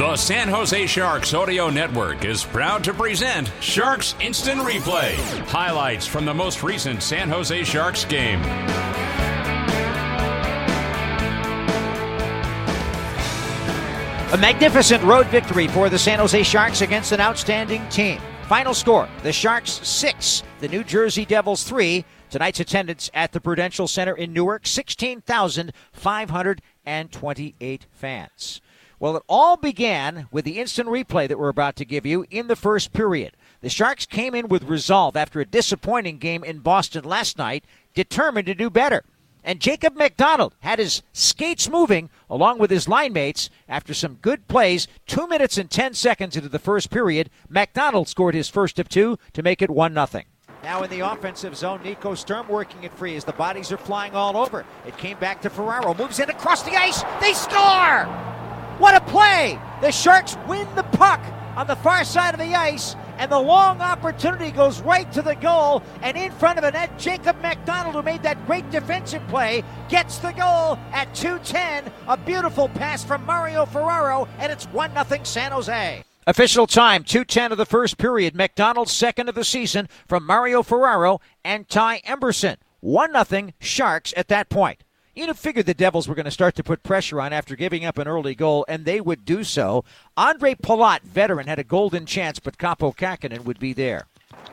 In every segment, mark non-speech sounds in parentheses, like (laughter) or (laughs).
The San Jose Sharks Audio Network is proud to present Sharks Instant Replay. Highlights from the most recent San Jose Sharks game. A magnificent road victory for the San Jose Sharks against an outstanding team. Final score the Sharks 6, the New Jersey Devils 3. Tonight's attendance at the Prudential Center in Newark 16,528 fans. Well, it all began with the instant replay that we're about to give you in the first period. The Sharks came in with resolve after a disappointing game in Boston last night, determined to do better. And Jacob MacDonald had his skates moving along with his line mates after some good plays. Two minutes and 10 seconds into the first period, MacDonald scored his first of two to make it 1 0. Now in the offensive zone, Nico Sturm working it free as the bodies are flying all over. It came back to Ferraro, moves in across the ice. They score! What a play! The Sharks win the puck on the far side of the ice, and the long opportunity goes right to the goal. And in front of the net, Jacob MacDonald, who made that great defensive play, gets the goal at 2:10. A beautiful pass from Mario Ferraro, and it's one 0 San Jose. Official time, 2.10 of the first period. MacDonald's second of the season from Mario Ferraro and Ty Emberson. 1 0 Sharks at that point. You'd have figured the Devils were going to start to put pressure on after giving up an early goal, and they would do so. Andre Palat, veteran, had a golden chance, but Kaapo Kähkönen would be there.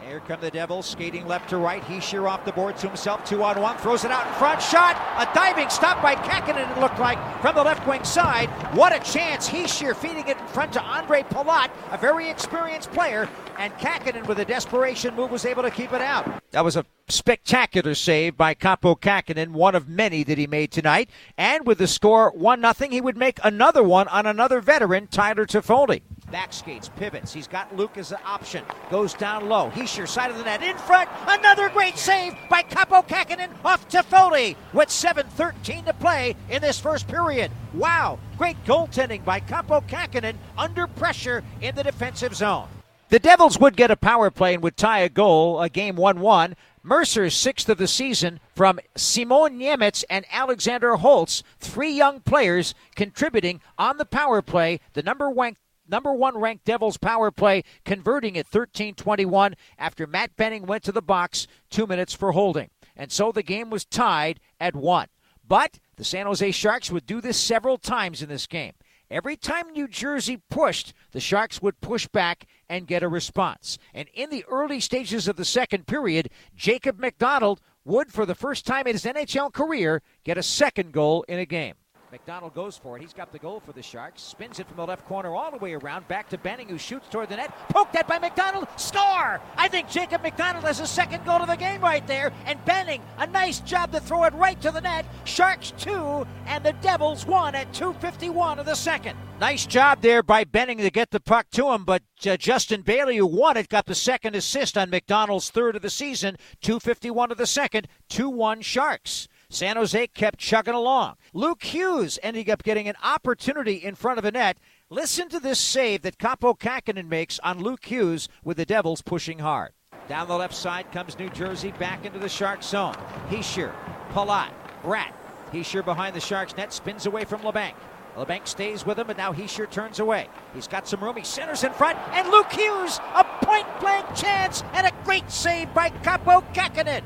Here come the Devils, skating left to right. Hischier off the board to himself, two on one, throws it out in front. Shot, a diving stop by Kähkönen, it looked like, from the left wing side. What a chance. Hischier feeding it in front to Andre Palat, a very experienced player, and Kähkönen, with a desperation move, was able to keep it out. That was a spectacular save by Kaapo Kähkönen, one of many that he made tonight. And with the score 1 0, he would make another one on another veteran, Tyler Toffoli. Back skates, pivots. He's got Luke as an option. Goes down low. Hischier side of the net. In front. Another great save by Kaapo Kähkönen off Toffoli with 7.13 to play in this first period. Wow. Great goaltending by Kaapo Kähkönen under pressure in the defensive zone. The Devils would get a power play and would tie a goal, a game 1 1. Mercer's sixth of the season from Simon Nemec and Alexander Holtz, three young players contributing on the power play. The number one number one ranked Devils power play, converting at 13 21 after Matt Benning went to the box two minutes for holding. And so the game was tied at one. But the San Jose Sharks would do this several times in this game. Every time New Jersey pushed, the Sharks would push back and get a response. And in the early stages of the second period, Jacob MacDonald would, for the first time in his NHL career, get a second goal in a game. MacDonald goes for it. He's got the goal for the Sharks. Spins it from the left corner all the way around. Back to Benning, who shoots toward the net. Poked at by MacDonald. Score! I think Jacob MacDonald has a second goal of the game right there. And Benning, a nice job to throw it right to the net. Sharks two, and the Devils one at 2:51 of the second. Nice job there by Benning to get the puck to him, but uh, Justin Bailey, who won it, got the second assist on MacDonald's third of the season. 2:51 of the second. 2-1 Sharks. San Jose kept chugging along. Luke Hughes ending up getting an opportunity in front of a net. Listen to this save that Kaapo Kähkönen makes on Luke Hughes with the Devils pushing hard. Down the left side comes New Jersey back into the Shark zone. Hischier, Palat, Bratt. Hischier behind the Sharks net, spins away from Labanc. Labanc stays with him, but now Hischier turns away. He's got some room. He centers in front, and Luke Hughes, a point blank chance, and a great save by Kaapo Kähkönen.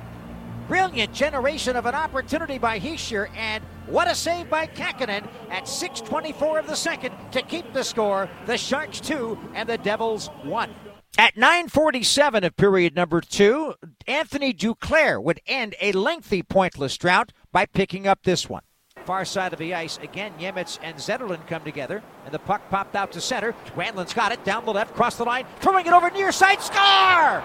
Brilliant generation of an opportunity by Hischier, and what a save by Kähkönen at 6:24 of the second to keep the score. The Sharks two and the Devils one. At 9:47 of period number two, Anthony Duclair would end a lengthy pointless drought by picking up this one. Far side of the ice, again, Nemec and Zetterlund come together, and the puck popped out to center. Granlund's got it down the left, cross the line, throwing it over near side, score!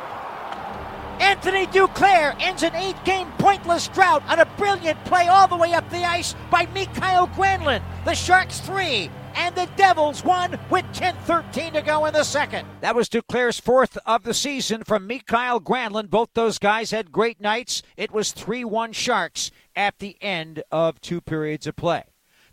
Anthony Duclair ends an eight game pointless drought on a brilliant play all the way up the ice by Mikael Granlund. The Sharks three and the Devils won with 10-13 to go in the second. That was Duclair's fourth of the season from Mikael Granlund. Both those guys had great nights. It was 3-1 Sharks at the end of two periods of play.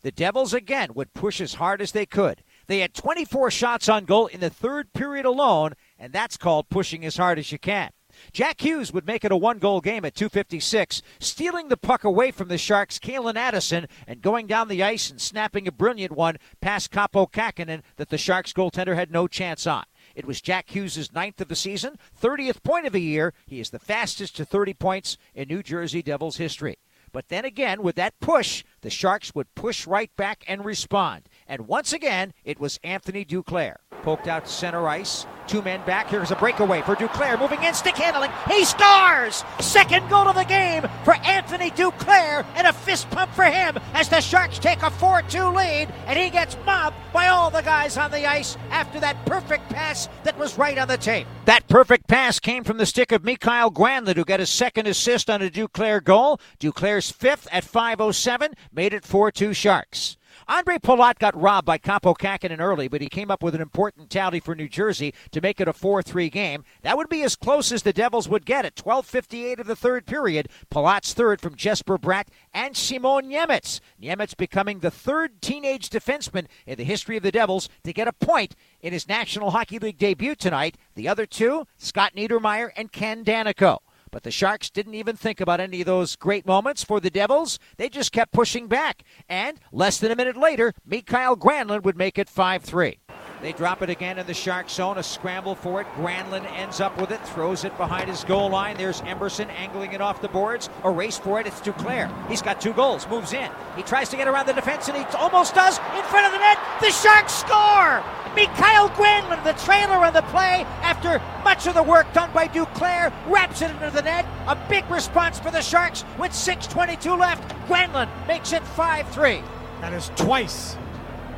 The Devils again would push as hard as they could. They had 24 shots on goal in the third period alone, and that's called pushing as hard as you can. Jack Hughes would make it a one goal game at 256, stealing the puck away from the Sharks' Calen Addison and going down the ice and snapping a brilliant one past Kaapo Kähkönen that the Sharks goaltender had no chance on. It was Jack Hughes' ninth of the season, 30th point of the year. He is the fastest to 30 points in New Jersey Devils history. But then again, with that push, the Sharks would push right back and respond. And once again, it was Anthony Duclair. Poked out to center ice. Two men back. Here's a breakaway for Duclair. Moving in, stick handling. He scores! Second goal of the game for Anthony Duclair, and a fist pump for him as the Sharks take a 4 2 lead, and he gets mobbed by all the guys on the ice after that perfect pass that was right on the tape. That perfect pass came from the stick of Mikael Granlund, who got his second assist on a Duclair goal. Duclair's fifth at 5.07 made it 4 2 Sharks. Andre Palat got robbed by Kaapo Kähkönen early, but he came up with an important tally for New Jersey to make it a 4-3 game. That would be as close as the Devils would get at 12:58 of the third period. Palat's third from Jesper Bratt and Simon Nemec. Nemec becoming the third teenage defenseman in the history of the Devils to get a point in his National Hockey League debut tonight. The other two, Scott Niedermayer and Ken Daneyko. But the Sharks didn't even think about any of those great moments for the Devils. They just kept pushing back. And less than a minute later, Mikael Granlund would make it 5 3. They drop it again in the Shark zone. A scramble for it. Granlund ends up with it, throws it behind his goal line. There's Emberson angling it off the boards. A race for it. It's Duclair. He's got two goals. Moves in. He tries to get around the defense, and he almost does. In front of the net, the Sharks score. Mikael Granlund, the trailer on the play, after much of the work done by Duclair, wraps it into the net. A big response for the Sharks with 6:22 left. Granlund makes it 5-3. That is twice,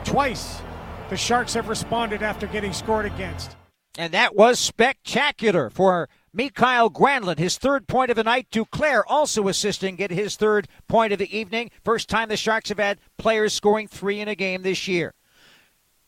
twice the Sharks have responded after getting scored against. And that was spectacular for Mikael Granlund, his third point of the night. Duclair also assisting get his third point of the evening. First time the Sharks have had players scoring three in a game this year.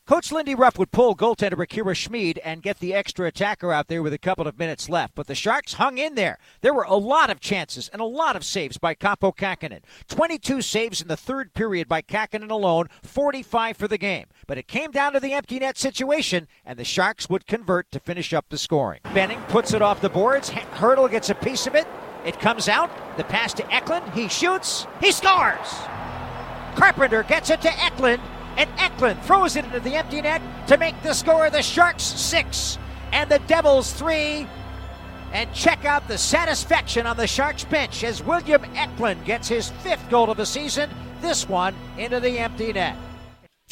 Coach Lindy Ruff would pull goaltender Akira Schmid and get the extra attacker out there with a couple of minutes left. But the Sharks hung in there. There were a lot of chances and a lot of saves by Kaapo Kähkönen. 22 saves in the third period by Kähkönen alone, 45 for the game. But it came down to the empty net situation, and the Sharks would convert to finish up the scoring. Benning puts it off the boards. Hertl gets a piece of it. It comes out. The pass to Eklund. He shoots. He scores. Carpenter gets it to Eklund and Eklund throws it into the empty net to make the score the Sharks six and the Devils three. And check out the satisfaction on the Sharks bench as William Eklund gets his fifth goal of the season, this one into the empty net.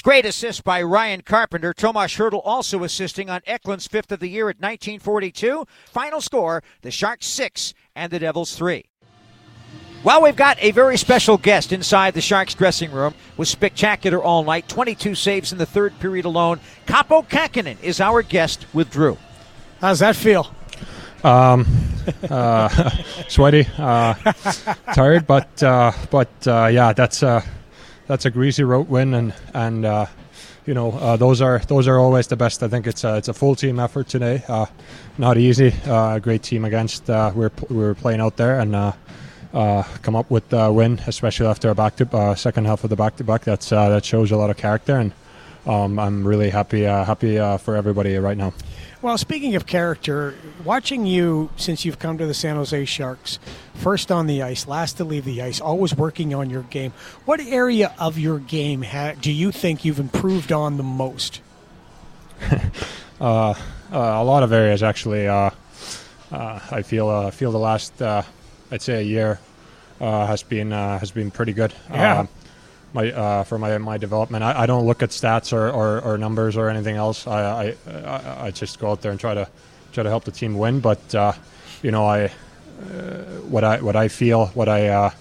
Great assist by Ryan Carpenter. Tomas Hertl also assisting on Eklund's fifth of the year at 1942. Final score the Sharks six and the Devils three. Well, we've got a very special guest inside the Sharks dressing room. Was spectacular all night. 22 saves in the third period alone. Kaapo Kähkönen is our guest with Drew. How's that feel? Um, uh, (laughs) sweaty, uh, tired, but uh, but uh, yeah, that's uh, that's a greasy road win, and and uh, you know uh, those are those are always the best. I think it's a, it's a full team effort today. Uh, not easy. Uh, great team against uh, we're we're playing out there, and uh, uh, come up with a win, especially after a back to uh, second half of the back to back. That's uh, that shows a lot of character, and um, I'm really happy uh, happy uh, for everybody right now. Well, speaking of character, watching you since you've come to the San Jose Sharks, first on the ice, last to leave the ice, always working on your game. What area of your game ha- do you think you've improved on the most? (laughs) uh, a lot of areas actually. Uh, uh, I feel uh, feel the last I'd say a year has been has been pretty good. Yeah. my uh, for my my development. I, I don't look at stats or, or, or, numbers or anything else. I, I I just go out there and try to try to help the team win. But uh, you know, I uh, what I what I feel, what I uh,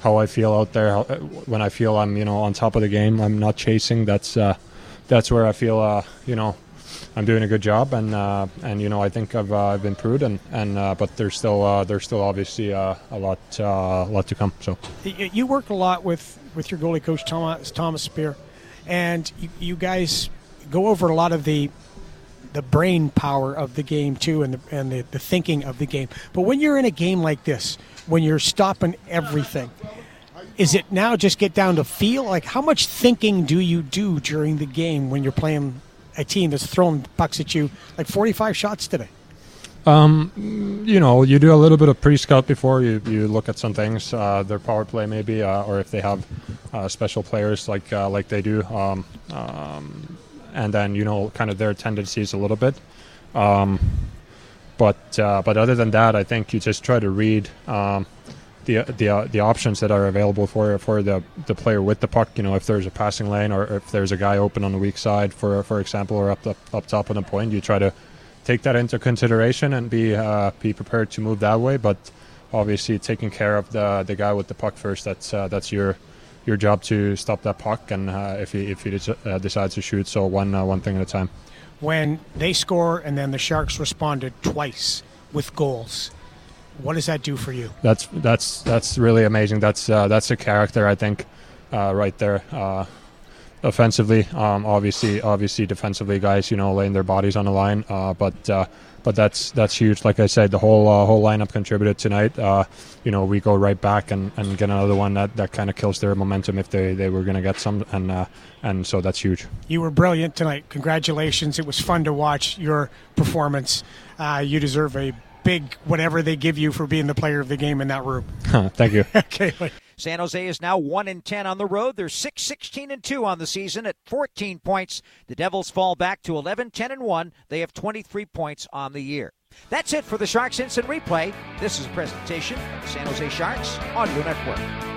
how I feel out there, how, when I feel I'm you know on top of the game, I'm not chasing. That's that's where I feel you know I'm doing a good job, and uh, and you know I think I've uh, I've improved, and and uh, but there's still uh, there's still obviously a lot a lot to come. So You work a lot with, with your goalie coach Thomas Thomas Speer, and you, you guys go over a lot of the the brain power of the game too, and the, and the, the thinking of the game. But when you're in a game like this, when you're stopping everything, is it now just get down to feel? Like how much thinking do you do during the game when you're playing a team that's thrown pucks at you like 45 shots today? you know, you do a little bit of pre-scout before you, you look at some things, uh, their power play maybe, uh, or if they have uh, special players like uh, like they do, um, um, and then you know kind of their tendencies a little bit. Um, but uh, but other than that, I think you just try to read um, the the uh, the options that are available for for the the player with the puck. You know, if there's a passing lane or if there's a guy open on the weak side, for for example, or up the, up top on the point, you try to take that into consideration and be uh, be prepared to move that way. But obviously, taking care of the the guy with the puck first. That's uh, that's your your job to stop that puck. And uh, if he if he des- uh, decides to shoot, so one uh, one thing at a time. when they score and then the Sharks responded twice with goals. What does that do for you? That's that's that's really amazing. That's uh, that's a character I think uh, right there. Uh, offensively, um, obviously, obviously defensively, guys, you know, laying their bodies on the line. Uh, but uh, but that's that's huge. Like I said, the whole uh, whole lineup contributed tonight. Uh, you know, we go right back and, and get another one that, that kind of kills their momentum if they, they were going to get some, and uh, and so that's huge. You were brilliant tonight. Congratulations. It was fun to watch your performance. Uh, you deserve a big whatever they give you for being the player of the game in that room. (laughs) Thank you. (laughs) Okay. San Jose is now 1 and 10 on the road. They're 6 16 and 2 on the season at 14 points. The Devils fall back to 11 10 and 1. They have 23 points on the year. That's it for the Sharks Instant Replay. This is a presentation of the San Jose Sharks Audio Network.